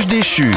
ange déchu.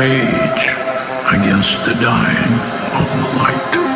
Rage against the dying of the light.